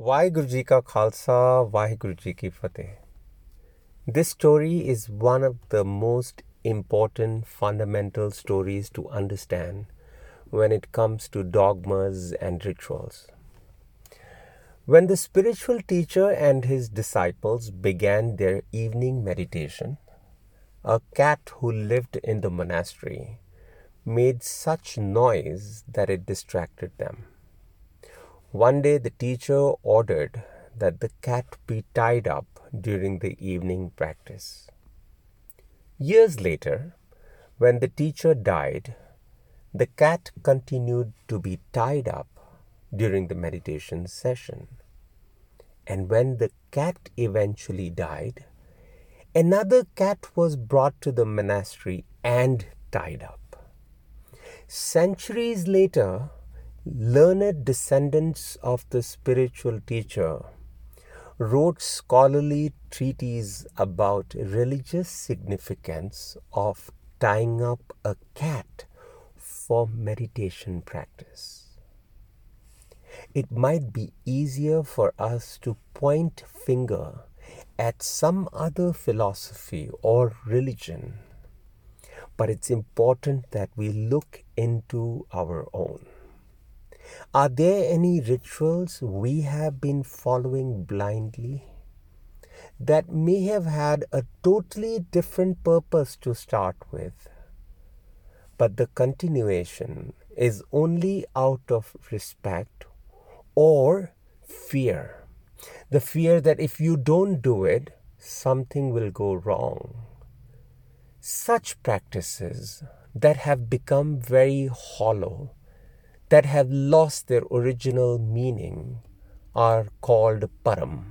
Waheguru Ji Ka Khalsa, Waheguru Ji Ki Fateh. This story is one of the most important fundamental stories to understand when it comes to dogmas and rituals. When the spiritual teacher and his disciples began their evening meditation, a cat who lived in the monastery made such noise that it distracted them. One day the teacher ordered that the cat be tied up during the evening practice. Years later, when the teacher died, the cat continued to be tied up during the meditation session. And when the cat eventually died, another cat was brought to the monastery and tied up. Centuries later, learned descendants of the spiritual teacher wrote scholarly treatises about religious significance of tying up a cat for meditation practice. It might be easier for us to point finger at some other philosophy or religion but it's important that we look into our own. Are there any rituals we have been following blindly that may have had a totally different purpose to start with, but the continuation is only out of respect or fear? The fear that if you don't do it, something will go wrong such practices that have become very hollow, that have lost their original meaning, are called param.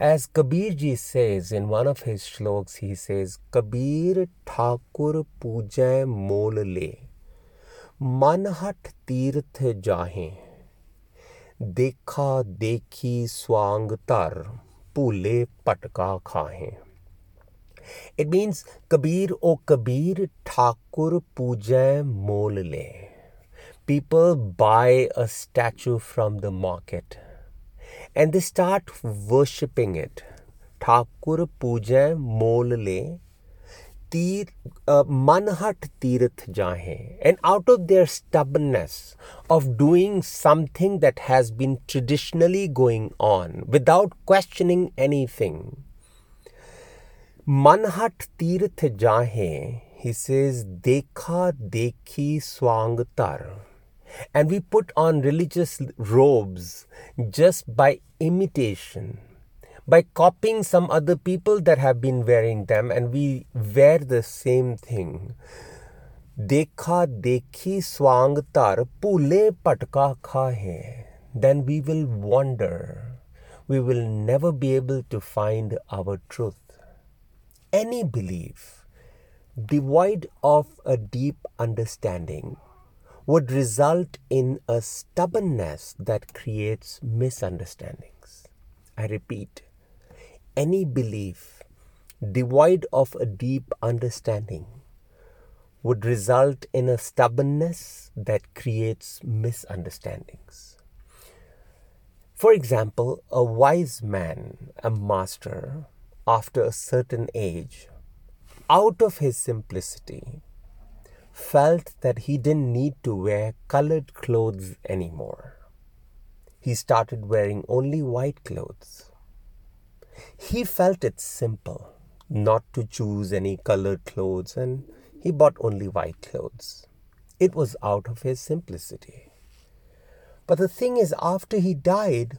As Kabir ji says in one of his shloks, he says, Kabir Thakur Puja Mol Le, Manhat Tirth Jahe, Dekha Dekhi Swang Tar, Pule Patka Khahe. It means Kabir o Kabir Thakur Puja Molle. People buy a statue from the market and they start worshipping it. Thakur Puja Molle. तीर manhat तीर्थ jahe and out of their stubbornness of doing something that has been traditionally going on without questioning anything Manhat Tirth Jahe, he says, Dekha Dekhi Swangtar. And we put on religious robes just by imitation, by copying some other people that have been wearing them, and we wear the same thing. Dekha Dekhi Swangtar Pule Patka Khahe. Then we will wander. We will never be able to find our truth any belief devoid of a deep understanding would result in a stubbornness that creates misunderstandings. I repeat, any belief devoid of a deep understanding would result in a stubbornness that creates misunderstandings. For example, a wise man, a master, after a certain age, out of his simplicity, felt that he didn't need to wear colored clothes anymore. He started wearing only white clothes. He felt it simple not to choose any colored clothes and he bought only white clothes. It was out of his simplicity. But the thing is, after he died,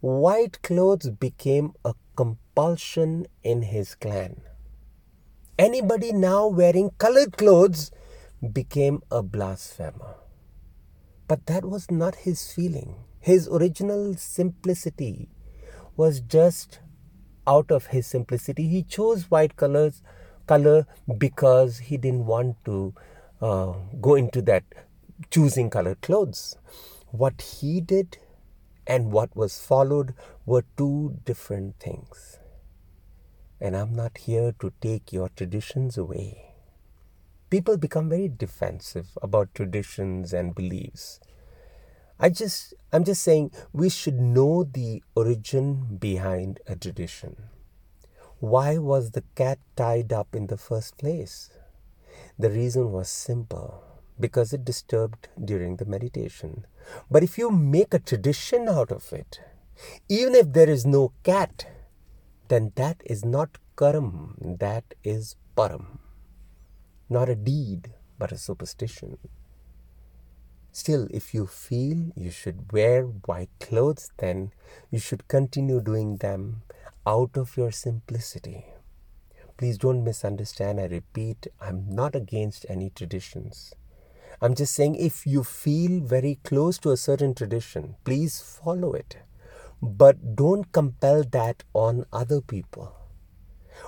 white clothes became a compulsion in his clan. Anybody now wearing colored clothes became a blasphemer. But that was not his feeling. His original simplicity was just out of his simplicity. He chose white colors, color because he didn't want to uh, go into that choosing colored clothes. What he did and what was followed were two different things. And I'm not here to take your traditions away. People become very defensive about traditions and beliefs. I just I'm just saying we should know the origin behind a tradition. Why was the cat tied up in the first place? The reason was simple because it disturbed during the meditation. But if you make a tradition out of it, even if there is no cat, then that is not karam, that is param. Not a deed, but a superstition. Still, if you feel you should wear white clothes, then you should continue doing them out of your simplicity. Please don't misunderstand. I repeat, I'm not against any traditions. I'm just saying if you feel very close to a certain tradition, please follow it. But don't compel that on other people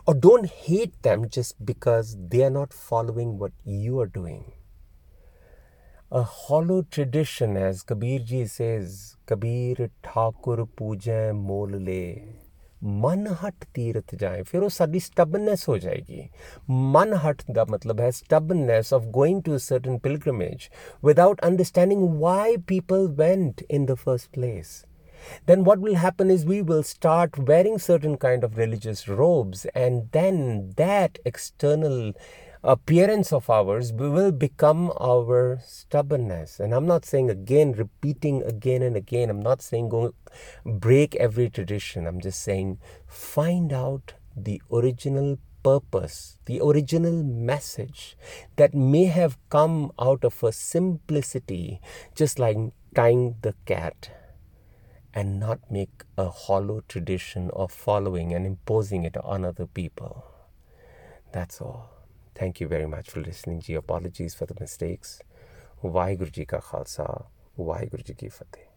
or don't hate them just because they are not following what you are doing. A hollow tradition, as Kabirji says, Kabir Thakur Puja Mol Le. ਮਨ ਹਟ ਤੀਰਥ ਜਾਏ ਫਿਰ ਉਹ ਸਾਡੀ ਸਟਬਨੈਸ ਹੋ ਜਾਏਗੀ ਮਨ ਹਟ ਦਾ ਮਤਲਬ ਹੈ stubbornness of going to a certain pilgrimage without understanding why people went in the first place then what will happen is we will start wearing certain kind of religious robes and then that external appearance of ours will become our stubbornness. And I'm not saying again, repeating again and again. I'm not saying go break every tradition. I'm just saying find out the original purpose, the original message that may have come out of a simplicity, just like tying the cat, and not make a hollow tradition of following and imposing it on other people. That's all. Thank you very much for listening ji. Apologies for the mistakes. Vaheguru Ji Ka Khalsa, Vaheguru Ji Ki Fateh.